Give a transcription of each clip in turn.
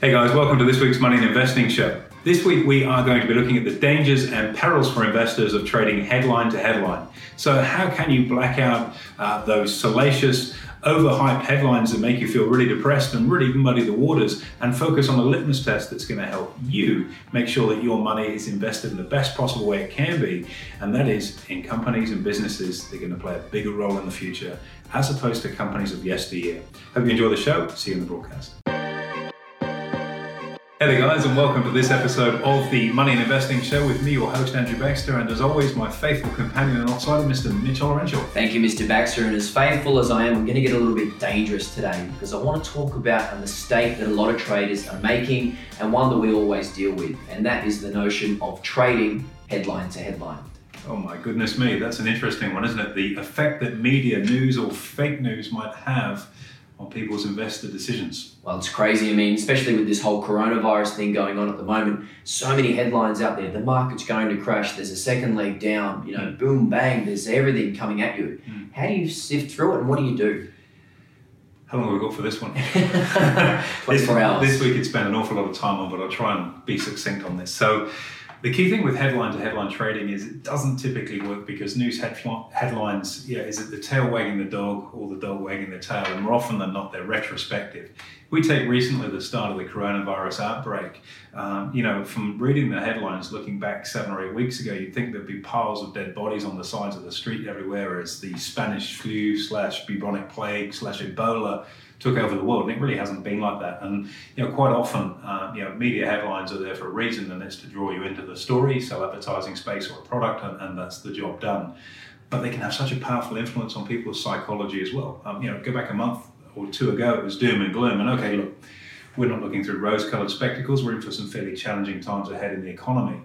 Hey guys, welcome to this week's Money and Investing Show. This week we are going to be looking at the dangers and perils for investors of trading headline to headline. So, how can you black out uh, those salacious, overhyped headlines that make you feel really depressed and really muddy the waters and focus on a litmus test that's going to help you make sure that your money is invested in the best possible way it can be, and that is in companies and businesses that are going to play a bigger role in the future as opposed to companies of yesteryear. Hope you enjoy the show. See you in the broadcast. Hey there, guys, and welcome to this episode of the Money and Investing Show with me, your host, Andrew Baxter, and as always, my faithful companion and outsider, Mr. Mitch Olorenshaw. Thank you, Mr. Baxter. And as faithful as I am, I'm going to get a little bit dangerous today because I want to talk about a mistake that a lot of traders are making and one that we always deal with, and that is the notion of trading headline to headline. Oh my goodness me, that's an interesting one, isn't it? The effect that media news or fake news might have on people's investor decisions. Well, it's crazy. I mean, especially with this whole coronavirus thing going on at the moment, so many headlines out there. The market's going to crash. There's a second leg down. You know, boom, bang. There's everything coming at you. Mm. How do you sift through it, and what do you do? How long have we got for this one? 24 this, hours. This week it's spent an awful lot of time on, but I'll try and be succinct on this. So, the key thing with headline to headline trading is it doesn't typically work because news headlines, yeah, is it the tail wagging the dog or the dog wagging the tail? And more often than not, they're retrospective. We take recently the start of the coronavirus outbreak. Um, you know, from reading the headlines, looking back seven or eight weeks ago, you'd think there'd be piles of dead bodies on the sides of the street everywhere as the Spanish flu slash bubonic plague slash Ebola took over the world, and it really hasn't been like that. And you know, quite often, uh, you know, media headlines are there for a reason, and it's to draw you into the story, sell advertising space or a product, and, and that's the job done. But they can have such a powerful influence on people's psychology as well. Um, you know, go back a month or two ago, it was doom and gloom, and okay, look, we're not looking through rose-colored spectacles. We're in for some fairly challenging times ahead in the economy.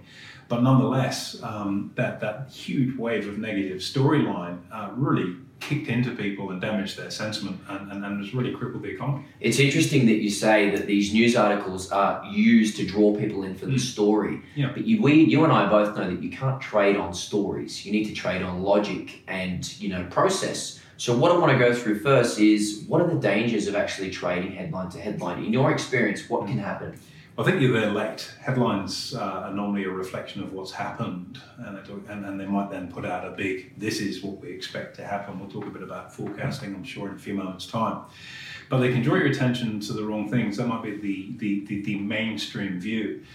But nonetheless, um, that that huge wave of negative storyline uh, really kicked into people and damaged their sentiment and, and, and has really crippled the economy. It's interesting that you say that these news articles are used to draw people in for the mm. story. Yeah. But you, we, you and I both know that you can't trade on stories. You need to trade on logic and you know process. So what I want to go through first is what are the dangers of actually trading headline to headline? In your experience, what can happen? I think you're there late. Headlines uh, are normally a reflection of what's happened, and, and, and they might then put out a big, this is what we expect to happen. We'll talk a bit about forecasting, I'm sure, in a few moments' time. But they can draw your attention to the wrong things. That might be the, the, the, the mainstream view.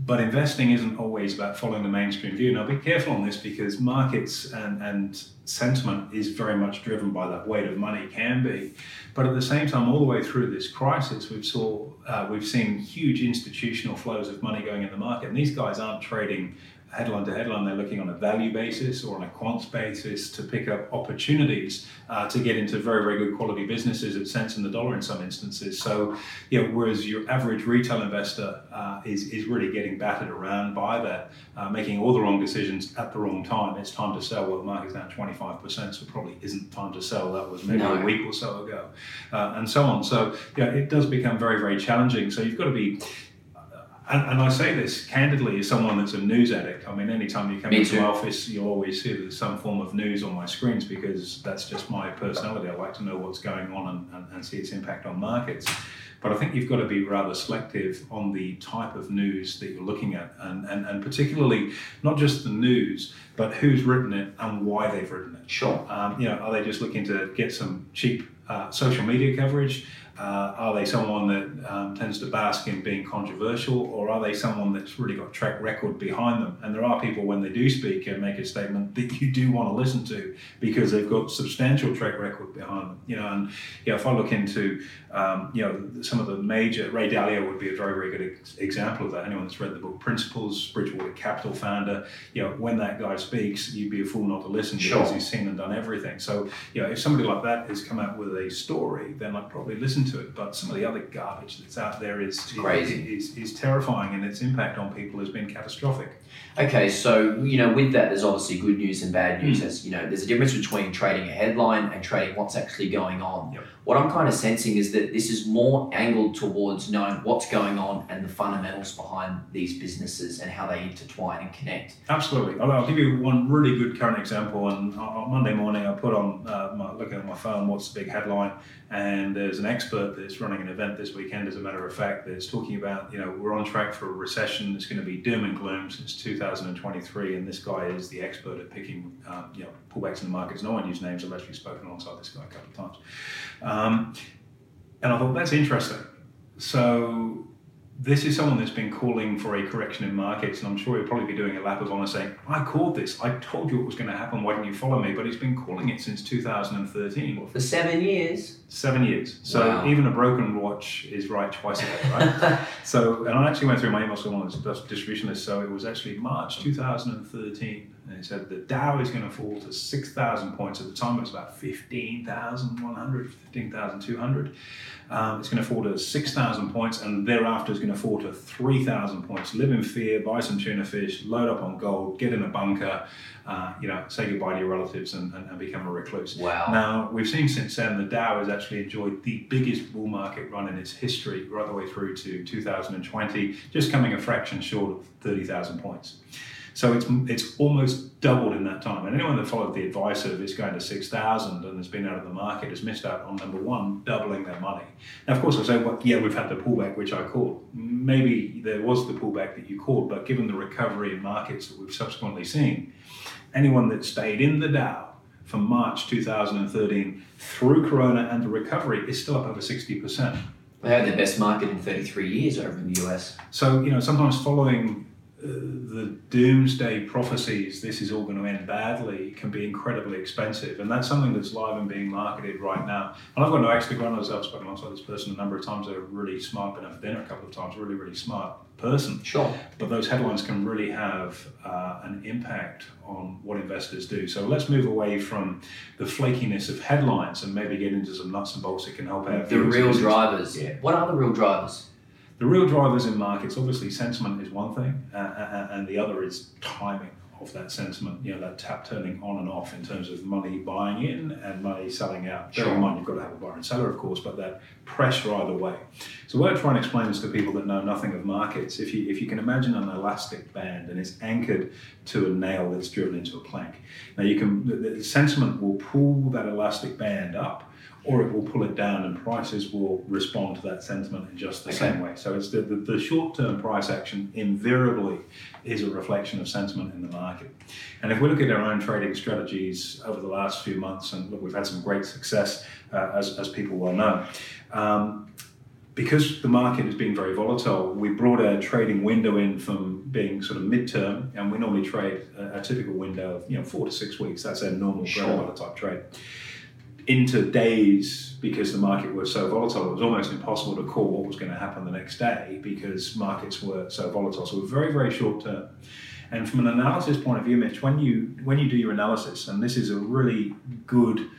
But investing isn't always about following the mainstream view. Now, be careful on this because markets and, and sentiment is very much driven by that weight of money, can be. But at the same time, all the way through this crisis, we've saw uh, we've seen huge institutional flows of money going in the market, and these guys aren't trading headline to headline, they're looking on a value basis or on a quant basis to pick up opportunities uh, to get into very, very good quality businesses at cents in the dollar in some instances. So, you know, whereas your average retail investor uh, is, is really getting battered around by that, uh, making all the wrong decisions at the wrong time. It's time to sell. Well, the market's down 25%, so probably isn't time to sell. That was maybe no. a week or so ago, uh, and so on. So, yeah, it does become very, very challenging. So, you've got to be and, and, I say this candidly as someone that's a news addict. I mean, anytime you come Me into too. my office, you always see there's some form of news on my screens because that's just my personality. I like to know what's going on and, and, and see its impact on markets. But I think you've got to be rather selective on the type of news that you're looking at, and, and, and particularly not just the news, but who's written it and why they've written it. Sure. Um, you know, are they just looking to get some cheap uh, social media coverage? Uh, are they someone that um, tends to bask in being controversial, or are they someone that's really got track record behind them? And there are people when they do speak and make a statement that you do want to listen to because they've got substantial track record behind them. You know, and you know, if I look into um, you know some of the major Ray Dalio would be a very very good ex- example of that. Anyone that's read the book Principles, Bridgewater Capital founder, you know, when that guy speaks, you'd be a fool not to listen sure. because he's seen and done everything. So you know, if somebody like that has come out with a story, then I'd probably listen to it. But some of the other garbage that's out there is crazy. Is, is, is, terrifying, and its impact on people has been catastrophic. Okay, so you know, with that, there's obviously good news and bad news. Mm. As you know, there's a difference between trading a headline and trading what's actually going on. Yep. What I'm kind of sensing is that this is more angled towards knowing what's going on and the fundamentals behind these businesses and how they intertwine and connect. Absolutely. I'll, I'll give you one really good current example. And on Monday morning, I put on uh, my, looking at my phone, what's the big headline, and there's an expert expert that's running an event this weekend, as a matter of fact, that's talking about, you know, we're on track for a recession that's going to be doom and gloom since 2023. And this guy is the expert at picking, uh, you know, pullbacks in the markets. No one used names. I've spoken alongside this guy a couple of times. Um, and I thought, that's interesting. So this is someone that's been calling for a correction in markets, and I'm sure he'll probably be doing a lap of honor saying, I called this, I told you it was going to happen, why didn't you follow me? But he's been calling it since 2013. For seven years. Seven years. So Wow. even a broken watch is right twice a day, right? so, and I actually went through my emails of the distribution lists, so it was actually March 2013, and it said the Dow is going to fall to 6,000 points. At the time, it was about 15,100, 15,200. Um, it's going to fall to 6,000 points, and thereafter it's going to fall to 3,000 points. Live in fear, buy some tuna fish, load up on gold, get in a bunker, uh, you know, say goodbye to your relatives, and, and, and become a recluse. Wow. Now, we've seen since then the Dow has actually enjoyed the biggest bull market run in its history, right the way through to 2020, just coming a fraction short of 30,000 points. So it's it's almost doubled in that time. And anyone that followed the advice of it's going to 6,000 and has been out of the market has missed out on number one, doubling their money. Now, of course, I say, well, yeah, we've had the pullback, which I called. Maybe there was the pullback that you called, but given the recovery in markets that we've subsequently seen, anyone that stayed in the Dow from March 2013 through Corona and the recovery is still up over 60%. They had their best market in 33 years over in the US. So, you know, sometimes following the doomsday prophecies, this is all going to end badly, can be incredibly expensive. And that's something that's live and being marketed right now. And I've got no extra runners. I've spoken alongside this person a number of times. They're really smart, been out for dinner a couple of times, really, really smart person. Sure. But those headlines can really have uh, an impact on what investors do. So let's move away from the flakiness of headlines and maybe get into some nuts and bolts that can help out. The real drivers. Yeah. What are the real drivers? The real drivers in markets, obviously, sentiment is one thing, uh, uh, and the other is timing of that sentiment. You know, that tap turning on and off in terms of money buying in and money selling out. Bear Sure. in mind, you've got to have a buyer and seller, of course, but that pressure either way. So, what I try and explain this to people that know nothing of markets. If you if you can imagine an elastic band and it's anchored to a nail that's driven into a plank. Now, you can the, the sentiment will pull that elastic band up or it will pull it down and prices will respond to that sentiment in just the Okay. same way. So it's the, the, the short-term price action invariably is a reflection of sentiment in the market. And if we look at our own trading strategies over the last few months, and look, we've had some great success, uh, as, as people well know, um, because the market has been very volatile, we brought our trading window in from being sort of midterm, and we normally trade a, a typical window of you know four to six weeks. That's our normal Sure. type trade into days because the market was so volatile. It was almost impossible to call what was going to happen the next day because markets were so volatile. So we're very, very short term. And from an analysis point of view, Mitch, when you when you do your analysis, and this is a really good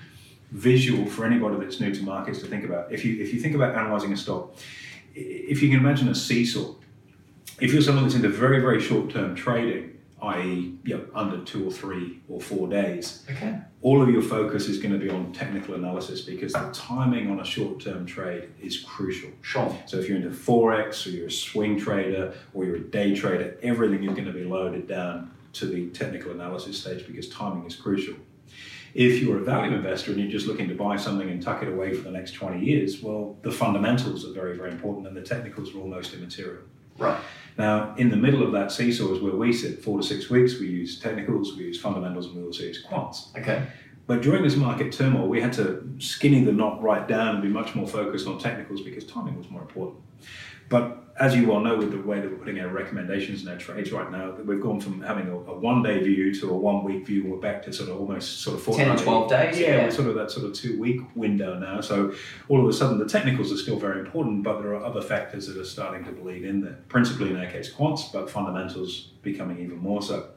visual for anybody that's new to markets to think about. If you if you think about analyzing a stock, if you can imagine a seesaw, if you're someone that's into very, very short term trading, i.e., you know, under two or three or four days, Okay. all of your focus is going to be on technical analysis because the timing on a short term trade is crucial. Sure. So if you're into Forex or you're a swing trader or you're a day trader, everything is going to be loaded down to the technical analysis stage because timing is crucial. If you're a value investor and you're just looking to buy something and tuck it away for the next 20 years, well, the fundamentals are very, very important and the technicals are almost immaterial. Right. Now, in the middle of that seesaw is where we sit. Four to six weeks, we use technicals, we use fundamentals, and we also use quants. Okay. But during this market turmoil, we had to skinny the knot right down and be much more focused on technicals because timing was more important. But as you well know, with the way that we're putting our recommendations and our trades right now, we've gone from having a, a one-day view to a one-week view. We're back to sort of almost sort of 10 or 12 days. Yeah, Yeah. we're sort of that sort of two-week window now. So all of a sudden, the technicals are still very important, but there are other factors that are starting to bleed in there. Principally, in our case, quants, but fundamentals becoming even more so.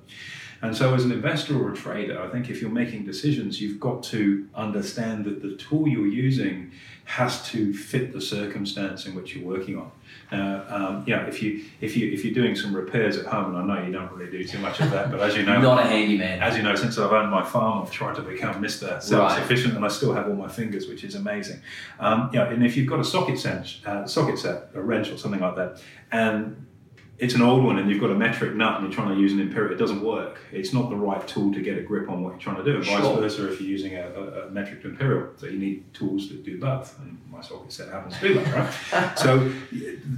And so, as an investor or a trader, I think if you're making decisions, you've got to understand that the tool you're using has to fit the circumstance in which you're working on. Now, um, you know, if you if you if you're doing some repairs at home, and I know you don't really do too much of that, but as you know, Not a handyman. as you know, since I've owned my farm, I've tried to become Mr. Self-sufficient, and I still have all my fingers, which is amazing. Um, know, and if you've got a socket set, uh, socket set, a wrench or something like that, and it's an old one and you've got a metric nut and you're trying to use an imperial, it doesn't work. It's not the right tool to get a grip on what you're trying to do. And vice versa if you're using a, a, a metric to imperial. So you need tools that do both. And my socket set happens to do that, right? so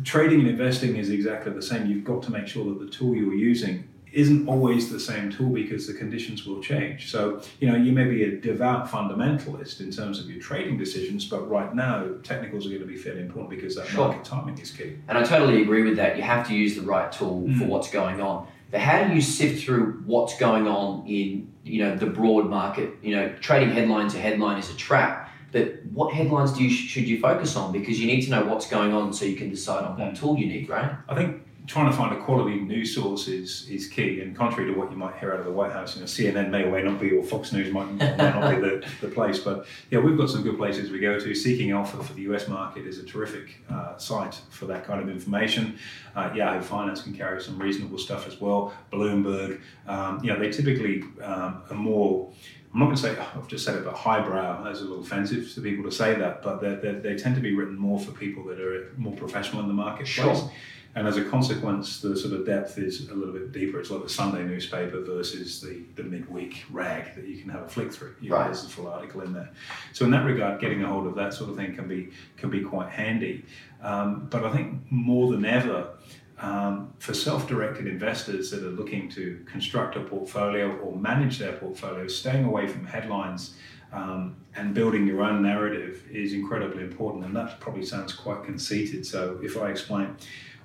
trading and investing is exactly the same. You've got to make sure that the tool you're using isn't always the same tool because the conditions will change. So, you know, you may be a devout fundamentalist in terms of your trading decisions, but right now technicals are going to be fairly important because that Sure. market timing is key. And I totally agree with that. You have to use the right tool for Mm. what's going on. But how do you sift through what's going on in you know the broad market? You know, trading headline to headline is a trap. But what headlines do you should you focus on? Because you need to know what's going on so you can decide on what tool you need, right? I think trying to find a quality news source is, is key. And contrary to what you might hear out of the White House, you know, CNN may or may not be, or Fox News might, may not be the, the place. But yeah, we've got some good places we go to. Seeking Alpha for the US market is a terrific uh, site for that kind of information. Uh, Yahoo Finance can carry some reasonable stuff as well. Bloomberg, um, you know, they typically um, are more. I'm not going to say, I've just said it, but highbrow. That's a little offensive to people to say that, but they're, they're, they tend to be written more for people that are more professional in the marketplace. Sure. And as a consequence, the sort of depth is a little bit deeper. It's like the Sunday newspaper versus the, the midweek rag that you can have a flick through. You know, There's a full article in there. So in that regard, getting a hold of that sort of thing can be can be quite handy. Um, but I think more than ever, um, for self-directed investors that are looking to construct a portfolio or manage their portfolio, staying away from headlines um, and building your own narrative is incredibly important. And that probably sounds quite conceited. So if I explain,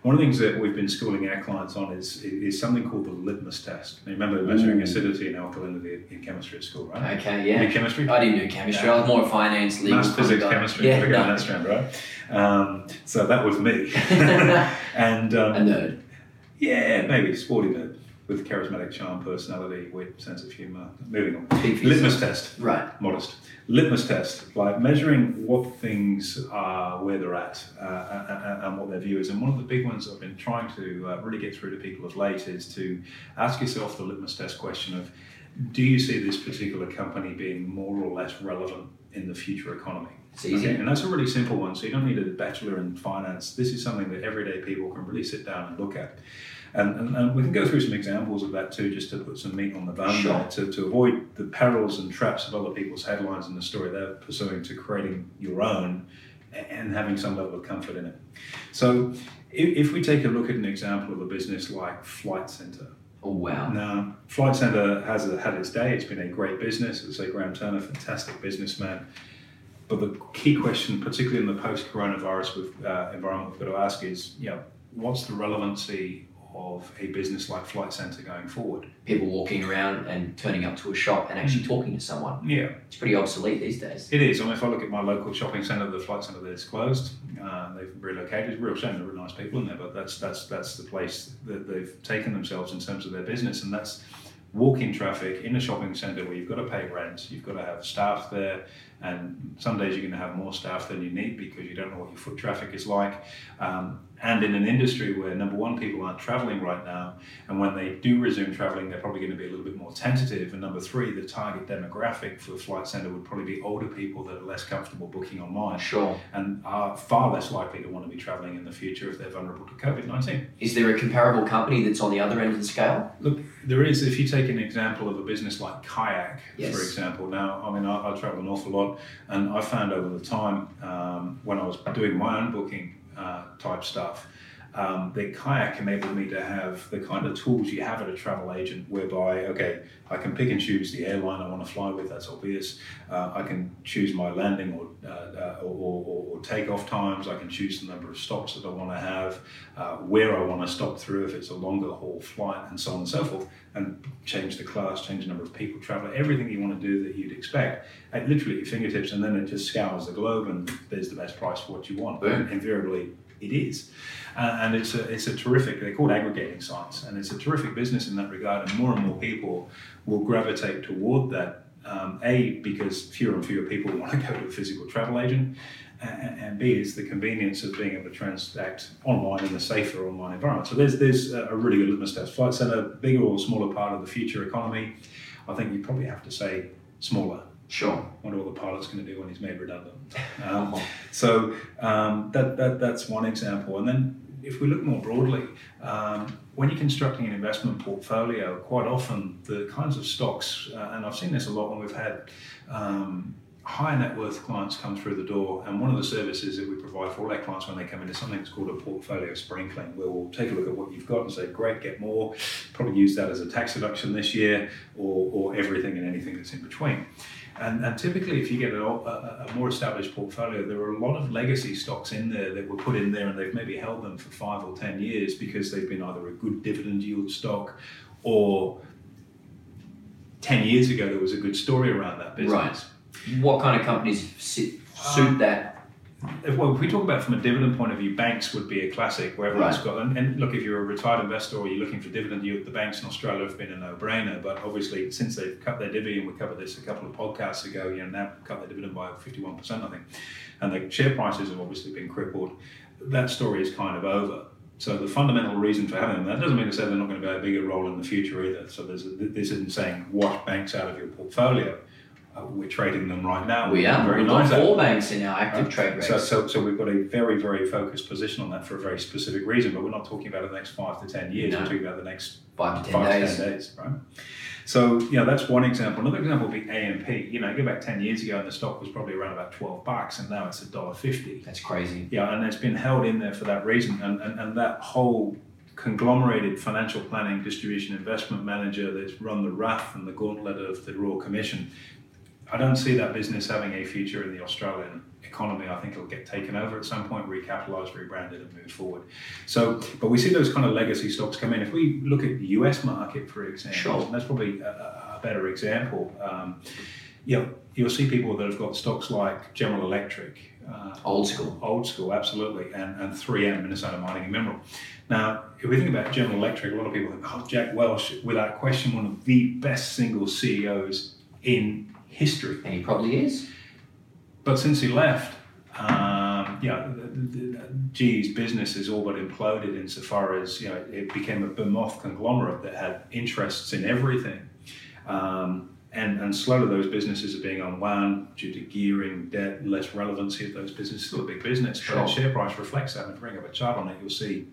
one of the things that we've been schooling our clients on is, is something called the litmus test. You remember measuring Ooh. acidity and alkalinity in chemistry at school, right? Okay, Yeah. chemistry? I didn't do chemistry. Yeah. I was more finance, legal. Maths, physics, guy. chemistry, Yeah, no. that strand, right? Um, so that was me. and um, a nerd. yeah, maybe sporty nerd with charismatic charm, personality, wit, sense of humour. Moving on. Litmus test, Right. modest. Litmus test, like measuring what things are, where they're at, uh, and, and what their view is. And one of the big ones I've been trying to uh, really get through to people of late is to ask yourself the litmus test question of do you see this particular company being more or less relevant in the future economy? It's easy. Okay, and that's a really simple one. So you don't need a bachelor in finance. This is something that everyday people can really sit down and look at. And, and, and we can go through some examples of that too, just to put some meat on the bone Sure. to, to avoid the perils and traps of other people's headlines and the story they're pursuing to creating your own and having some level of comfort in it. So if, if we take a look at an example of a business like Flight Centre, Oh wow. now, Flight Centre has a, had its day. It's been a great business. It's a Graham Turner, fantastic businessman. But the key question, particularly in the post-coronavirus with, uh, environment, we've got to ask is, you know, what's the relevancy of a business like Flight Centre going forward? People walking around and turning up to a shop and actually talking to someone. Yeah, It's pretty obsolete these days. it is. I mean, if I look at my local shopping centre, the Flight Centre that's closed, uh, they've relocated. It's a real shame. There are nice people in there, but that's that's that's the place that they've taken themselves in terms of their business, and that's walk-in traffic in a shopping centre where you've got to pay rent, you've got to have staff there, and some days you're going to have more staff than you need because you don't know what your foot traffic is like. Um, and in an industry where number one, people aren't travelling right now, and when they do resume travelling, they're probably going to be a little bit more tentative. And number three, the target demographic for Flight Centre would probably be older people that are less comfortable booking online Sure. and are far less likely to want to be travelling in the future if they're vulnerable to COVID 19. Is there a comparable company that's on the other end of the scale? Look, there is, if you take an example of a business like Kayak, Yes. for example. Now, I mean, I, I travel an awful lot, and I found over the time um, when I was doing my own booking uh, type stuff, um, that Kayak enabled me to have the kind of tools you have at a travel agent, whereby, okay, I can pick and choose the airline I want to fly with, that's obvious. Uh, I can choose my landing or, uh, uh, or, or, or takeoff times. I can choose the number of stops that I want to have, uh, where I want to stop through if it's a longer haul flight, and so on and so forth. And change the class, change the number of people traveling, everything you want to do that you'd expect at literally your fingertips, and then it just scours the globe, and there's the best price for what you want. Boom. Invariably, it is. Uh, and it's a, it's a terrific, they're called aggregating sites, and it's a terrific business in that regard. And more and more people will gravitate toward that. Um, a, because fewer and fewer people want to go to a physical travel agent, and, and B, is the convenience of being able to transact online in a safer online environment. So there's there's a really good litmus test. Flight Centre, bigger or smaller part of the future economy? I think you probably have to say smaller. Sure. Wonder what the pilot's going to do when he's made redundant. Um, so um, that, that that's one example, and then if we look more broadly, um, when you're constructing an investment portfolio, quite often the kinds of stocks, uh, and I've seen this a lot when we've had um, high net worth clients come through the door, and one of the services that we provide for all our clients when they come in is something that's called a portfolio sprinkling, where we'll take a look at what you've got and say, great, get more. Probably use that as a tax deduction this year, or, or everything and anything that's in between. And, and typically, if you get a, a, a, more established portfolio, there are a lot of legacy stocks in there that were put in there and they've maybe held them for five or 10 years because they've been either a good dividend yield stock or 10 years ago there was a good story around that business. Right what kind of companies sit, suit um, that? If, well, if we talk about from a dividend point of view, banks would be a classic where everyone's right. got. And, and, look, if you're a retired investor or you're looking for dividend yield, the banks in Australia have been a no-brainer. But obviously, since they've cut their dividend, we covered this a couple of podcasts ago. You know, now cut their dividend by 51 percent, I think, and the share prices have obviously been crippled. That story is kind of over. So the fundamental reason for having them, that doesn't mean to say they're not going to play a bigger role in the future either. So there's a, this isn't saying wash banks out of your portfolio Uh, we're trading them right now. We are. Very We've got four banks in our active right? trade rates. So, so, so we've got a very, very focused position on that for a very specific reason, but we're not talking about the next five to 10 years. No. We're talking about the next five to 10 five days. To 10 days, right? So, you know, that's one example. Another example would be AMP. You know, go back 10 years ago and the stock was probably around about 12 bucks and now it's $1.50. That's crazy. Yeah, and it's been held in there for that reason. And, and, and that whole conglomerated financial planning distribution investment manager that's run the RAF and the gauntlet of the Royal Commission I don't see that business having a future in the Australian economy. I think it'll get taken over at some point, recapitalized, rebranded, and moved forward. So, but we see those kind of legacy stocks come in. If we look at the US market, for example, sure. that's probably a, a better example. Um, you know, you'll see people that have got stocks like General Electric. Uh, old school. Old school, absolutely. And, and 3M, Minnesota Mining and Mineral. Now, if we think about General Electric, a lot of people think, oh, Jack Welch, without question, one of the best single CEOs in history. And he probably is. But since he left, um, yeah, the, the, GE's business has all but imploded insofar as you know it became a behemoth conglomerate that had interests in everything. Um, and, and slowly those businesses are being unwound due to gearing, debt, less relevancy of those businesses. Still a big business, sure. but share price reflects that. And if you bring up a chart on it, you'll see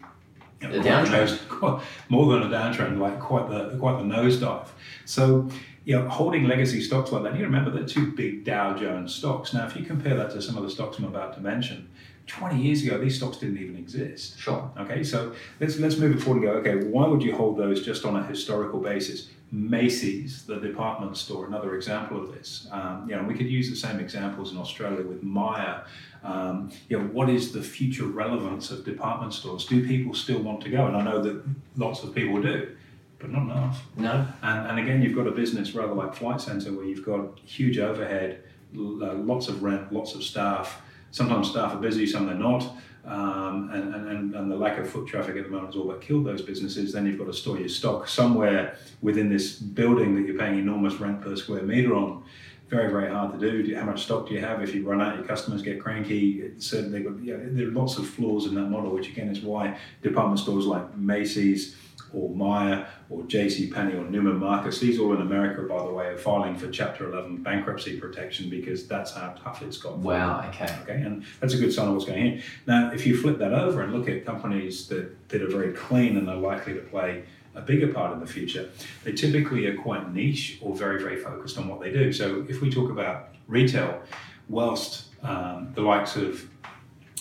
the downtrend, more than a downtrend, like quite the quite the nosedive. So you know, holding legacy stocks like that, you remember the two big Dow Jones stocks. Now, if you compare that to some of the stocks I'm about to mention, 20 years ago, these stocks didn't even exist. Sure. Okay, so let's let's move it forward and go, okay, why would you hold those just on a historical basis? Macy's, the department store, another example of this. Um, you know, we could use the same examples in Australia with Myer. Um, you know, what is the future relevance of department stores? Do people still want to go? And I know that lots of people do but not enough. No. And, and again, you've got a business rather like Flight Centre where you've got huge overhead, uh, lots of rent, lots of staff. Sometimes staff are busy, some they're not. Um, and, and, and the lack of foot traffic at the moment has all but killed those businesses. Then you've got to store your stock somewhere within this building that you're paying enormous rent per square metre on. Very, very hard to do. How much stock do you have? If you run out, your customers get cranky. Certainly, you know, there are lots of flaws in that model, which again is why department stores like Macy's, or Myer or J.C. Penney or Neiman Marcus. These all in America, by the way, are filing for Chapter 11 bankruptcy protection because that's how tough it's got. Wow. Okay. Okay, and that's a good sign of what's going on. Now, if you flip that over and look at companies that, that are very clean and are likely to play a bigger part in the future, they typically are quite niche or very, very focused on what they do. So if we talk about retail, whilst um, the likes of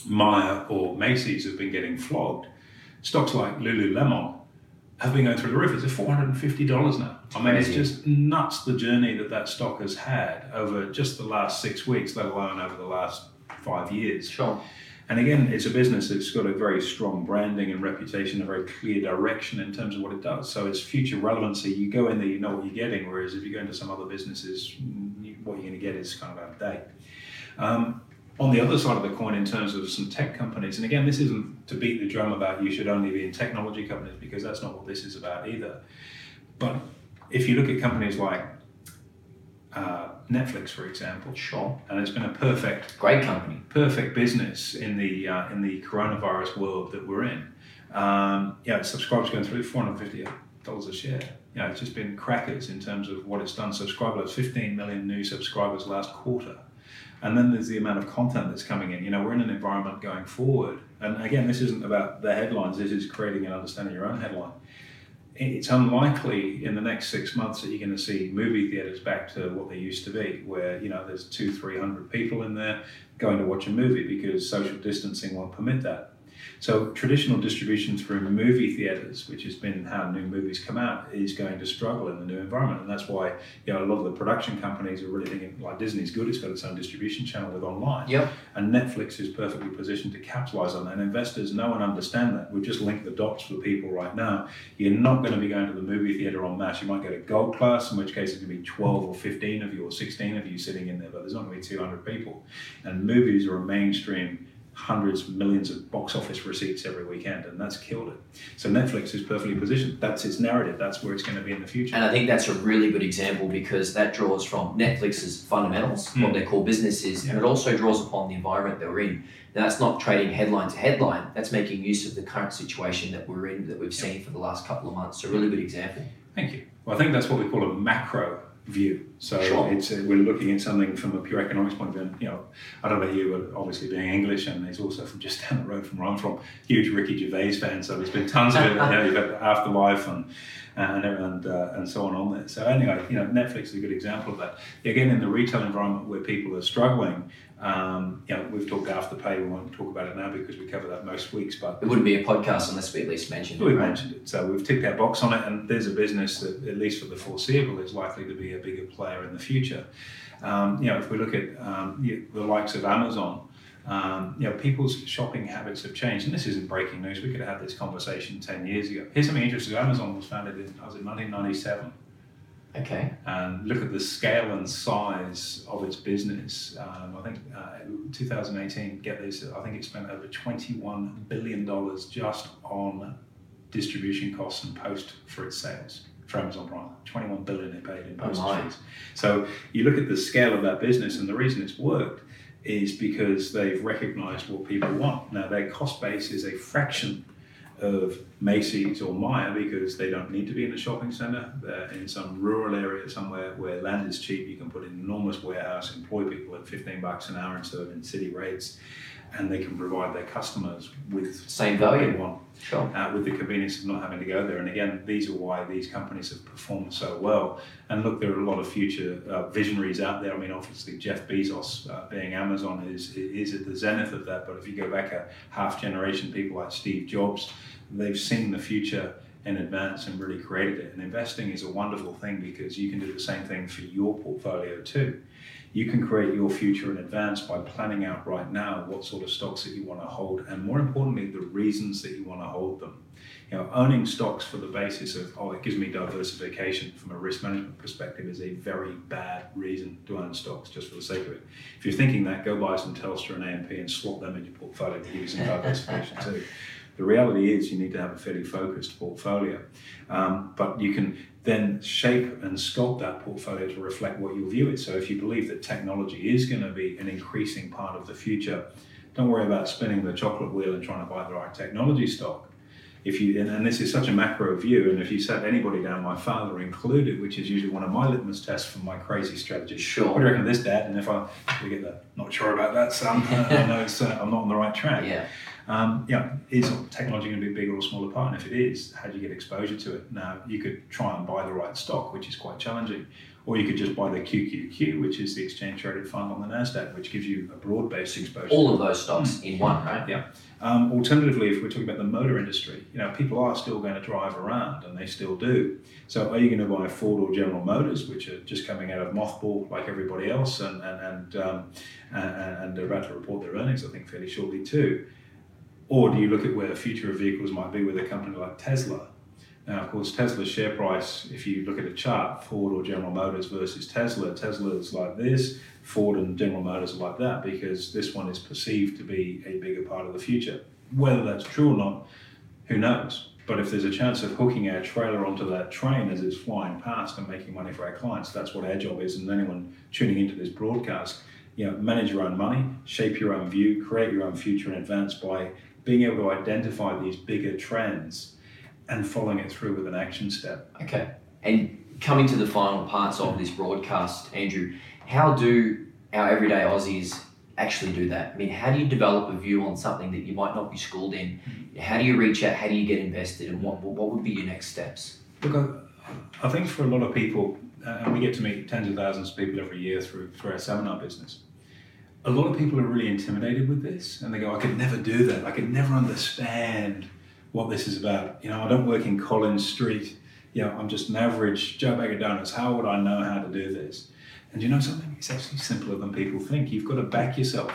Myer or Macy's have been getting flogged, stocks like Lululemon have been going through the roof. It's at four hundred and fifty dollars now. I mean, it's just nuts the journey that that stock has had over just the last six weeks, let alone over the last five years. Sure. And again, it's a business that's got a very strong branding and reputation, a very clear direction in terms of what it does. So it's future relevancy. You go in there, you know what you're getting. Whereas if you go into some other businesses, what you're going to get is kind of out of date. Um, on the other side of the coin in terms of some tech companies, and again, this isn't to beat the drum about you should only be in technology companies because that's not what this is about either. But if you look at companies like uh, Netflix, for example, sure, and it's been a perfect, great company, perfect business in the uh, in the coronavirus world that we're in. Um, yeah, subscribers going through four hundred fifty dollars a share. Yeah, it's just been crackers in terms of what it's done. Subscribers, fifteen million new subscribers last quarter And then there's the amount of content that's coming in. You know, we're in an environment going forward. And again, this isn't about the headlines, this is creating and understanding your own headline. It's unlikely in the next six months that you're going to see movie theaters back to what they used to be, where you know there's two, three hundred people in there going to watch a movie because social distancing won't permit that. So traditional distribution through movie theaters, which has been how new movies come out, is going to struggle in the new environment, and that's why you know a lot of the production companies are really thinking like Disney's good; it's got its own distribution channel with online. Yep. And Netflix is perfectly positioned to capitalize on that. And investors know and understand that. We've just linked the dots for people right now. You're not going to be going to the movie theater en masse. You might go to gold class, in which case it's going to be 12 or 15 of you or 16 of you sitting in there, but there's not going to be 200 people. And movies are a mainstream hundreds, millions of box office receipts every weekend, and that's killed it. So Netflix is perfectly positioned. That's its narrative. That's where it's going to be in the future. And I think that's a really good example because that draws from Netflix's fundamentals, Mm. what their core business is, and it also draws upon the environment that we're in. Now, that's not trading headline to headline. That's making use of the current situation that we're in, that we've seen for the last couple of months. So, a really good example. Thank you. Well, I think that's what we call a macro view. So Sure. it's uh, we're looking at something from a pure economics point of view. And, you know, I don't know about you, but obviously being English, and he's also from just down the road from where I'm from, huge Ricky Gervais fan. So there's been tons of it. you know, you've got Afterlife and and and, uh, and so on on there. So anyway, you know, Netflix is a good example of that. Again, in the retail environment where people are struggling, um, you know, we've talked Afterpay. We won't talk about it now because we cover that most weeks, but It wouldn't be a podcast unless we at least mentioned it. We've right? mentioned it, so we've ticked our box on it, and there's a business that, at least for the foreseeable, is likely to be a bigger player in the future. Um, you know, if we look at um, you- the likes of Amazon, um, you know, people's shopping habits have changed, and this isn't breaking news. We could have had this conversation ten years ago. Here's something interesting: Amazon was founded in I was it 1997, Okay. and look at the scale and size of its business. Um, I think uh, 2018, get this, I think it spent over 21 billion dollars just on distribution costs and post for its sales for Amazon Prime. 21 billion they paid in Oh postage my. fees. So you look at the scale of that business, and the reason it's worked is because they've recognized what people want. Now their cost base is a fraction of Macy's or Myer because they don't need to be in a shopping center. They're in some rural area somewhere where land is cheap. You can put an enormous warehouse, employ people at 15 bucks an hour instead of in city rates, and they can provide their customers with Same what they value. want Sure. uh, with the convenience of not having to go there. And again, these are why these companies have performed so well. And look, there are a lot of future uh, visionaries out there. I mean, obviously Jeff Bezos uh, being Amazon is is at the zenith of that. But if you go back a half generation, people like Steve Jobs, they've seen the future in advance and really created it. And investing is a wonderful thing because you can do the same thing for your portfolio too. You can create your future in advance by planning out right now what sort of stocks that you want to hold, and more importantly, the reasons that you want to hold them. You know, owning stocks for the basis of oh, it gives me diversification from a risk management perspective is a very bad reason to own stocks just for the sake of it. If you're thinking that, go buy some Telstra and AMP and swap them in your portfolio to give you some diversification too. The reality is you need to have a fairly focused portfolio, um, but you can then shape and sculpt that portfolio to reflect what your view is. So if you believe that technology is going to be an increasing part of the future, don't worry about spinning the chocolate wheel and trying to buy the right technology stock. If you and, this is such a macro view, and if you sat anybody down, my father included, which is usually one of my litmus tests for my crazy strategy. What Sure. do you reckon of this, Dad? And if I we get that, not sure about that, son. I know it's, uh, I'm not on the right track. Yeah. Um, yeah, is technology going to be a bigger or smaller part? And if it is, how do you get exposure to it? Now, you could try and buy the right stock, which is quite challenging, or you could just buy the QQQ, which is the exchange traded fund on the NASDAQ, which gives you a broad based exposure. All of those stocks in one, right? Um, alternatively, if we're talking about the motor industry, you know, people are still going to drive around, and they still do. So, are you going to buy Ford or General Motors, which are just coming out of mothball like everybody else, and and and, um, and, and they're about to report their earnings, I think, fairly shortly too? Or do you look at where the future of vehicles might be with a company like Tesla? Now, of course, Tesla's share price, if you look at a chart, Ford or General Motors versus Tesla, Tesla is like this, Ford and General Motors are like that, because this one is perceived to be a bigger part of the future. Whether that's true or not, who knows? But if there's a chance of hooking our trailer onto that train as it's flying past and making money for our clients, that's what our job is. And anyone tuning into this broadcast, you know, manage your own money, shape your own view, create your own future in advance by being able to identify these bigger trends and following it through with an action step. Okay. And coming to the final parts of this broadcast, Andrew, how do our everyday Aussies actually do that? I mean, how do you develop a view on something that you might not be schooled in? How do you reach out? How do you get invested? And what, what would be your next steps? Look, I, think for a lot of people, uh, and we get to meet tens of thousands of people every year through, through our seminar business. A lot of people are really intimidated with this and they go, I could never do that. I could never understand what this is about. You know, I don't work in Collins Street. You know, I'm just an average Joe Bag of Donuts. How would I know how to do this? And you know something? It's actually simpler than people think. You've got to back yourself,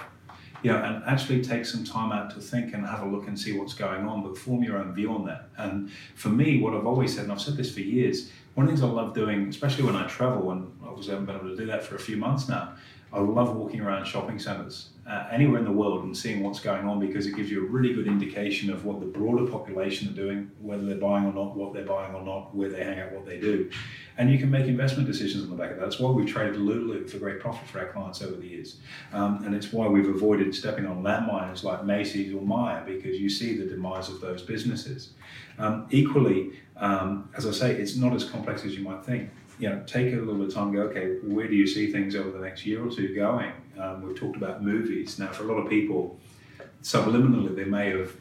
you know, and actually take some time out to think and have a look and see what's going on, but form your own view on that. And for me, what I've always said, and I've said this for years, one of the things I love doing, especially when I travel, and obviously I haven't been able to do that for a few months now, I love walking around shopping centres uh, anywhere in the world and seeing what's going on because it gives you a really good indication of what the broader population are doing, whether they're buying or not, what they're buying or not, where they hang out, what they do. And you can make investment decisions on the back of that. That's why we've traded Lulu for great profit for our clients over the years. Um, and it's why we've avoided stepping on landmines like Macy's or Myer because you see the demise of those businesses. Um, equally, um, as I say, it's not as complex as you might think you know, take a little bit of time go, okay, where do you see things over the next year or two going? Um, we've talked about movies. Now, for a lot of people, subliminally, they may have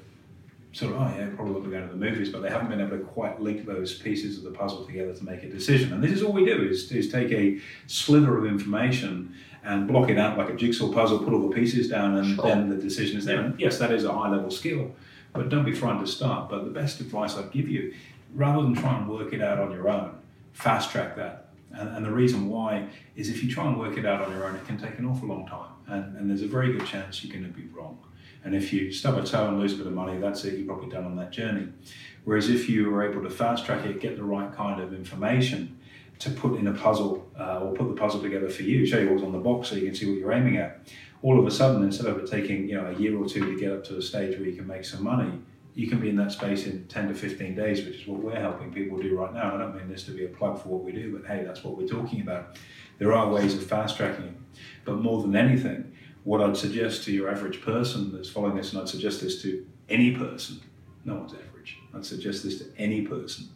sort of, oh yeah, probably want to go to the movies, but they haven't been able to quite link those pieces of the puzzle together to make a decision. And this is all we do is, is take a slither of information and block it out like a jigsaw puzzle, put all the pieces down, and sure. then the decision is there. And yes, that is a high level skill, but don't be frightened to start. But the best advice I'd give you, rather than try and work it out on your own, fast track that. And, and, the reason why is if you try and work it out on your own, it can take an awful long time. And, and there's a very good chance you're going to be wrong. And if you stub a toe and lose a bit of money, that's it, you're probably done on that journey. Whereas if you are able to fast track it, get the right kind of information to put in a puzzle uh, or put the puzzle together for you, show you what's on the box so you can see what you're aiming at, all of a sudden, instead of it taking you know a year or two to get up to a stage where you can make some money, you can be in that space in 10 to 15 days, which is what we're helping people do right now. I don't mean this to be a plug for what we do, but hey, that's what we're talking about. There are ways of fast tracking it. But more than anything, what I'd suggest to your average person that's following this, and I'd suggest this to any person, no one's average, I'd suggest this to any person,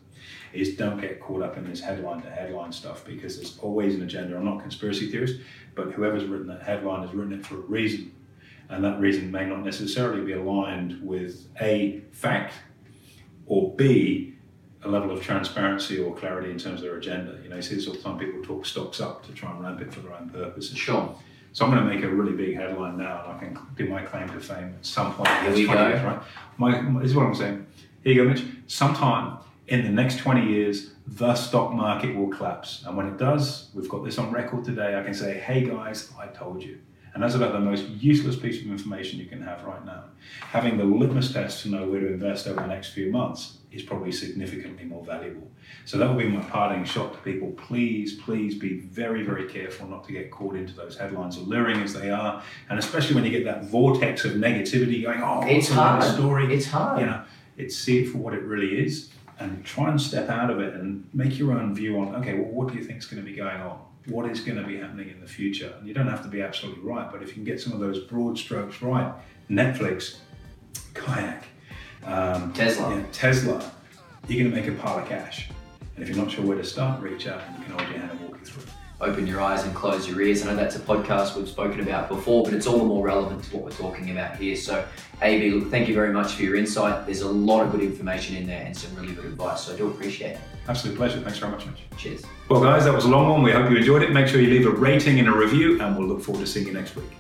is don't get caught up in this headline to headline stuff because there's always an agenda. I'm not conspiracy theorist, but whoever's written that headline has written it for a reason and that reason may not necessarily be aligned with A, fact, or B, a level of transparency or clarity in terms of their agenda. You know, you see this all the time, people talk stocks up to try and ramp it for their own purposes. Sure. So I'm going to make a really big headline now, and I can do my claim to fame at some point. Here we go. Years, right? My, this is what I'm saying. Here you go, Mitch. Sometime in the next 20 years, the stock market will collapse. And when it does, we've got this on record today. I can say, hey guys, I told you. And that's about the most useless piece of information you can have right now. Having the litmus test to know where to invest over the next few months is probably significantly more valuable. So that would be my parting shot to people. Please, please be very, very careful not to get caught into those headlines, alluring as they are, and especially when you get that vortex of negativity going, oh, it's hard. Story. It's hard. You know, it's see it for what it really is, and try and step out of it and make your own view on. Okay, well, what do you think is going to be going on? What is going to be happening in the future. And you don't have to be absolutely right, but if you can get some of those broad strokes right, Netflix, Kayak, um, Tesla, yeah, Tesla, you're going to make a pile of cash. And if you're not sure where to start, reach out and we can hold your hand and walk you through open your eyes and close your ears. I know that's a podcast we've spoken about before, but it's all the more relevant to what we're talking about here. So, AB, look, thank you very much for your insight. There's a lot of good information in there and some really good advice. So, I do appreciate it. Absolute pleasure. Thanks very much, Mitch. Cheers. Well, guys, that was a long one. We hope you enjoyed it. Make sure you leave a rating and a review, and we'll look forward to seeing you next week.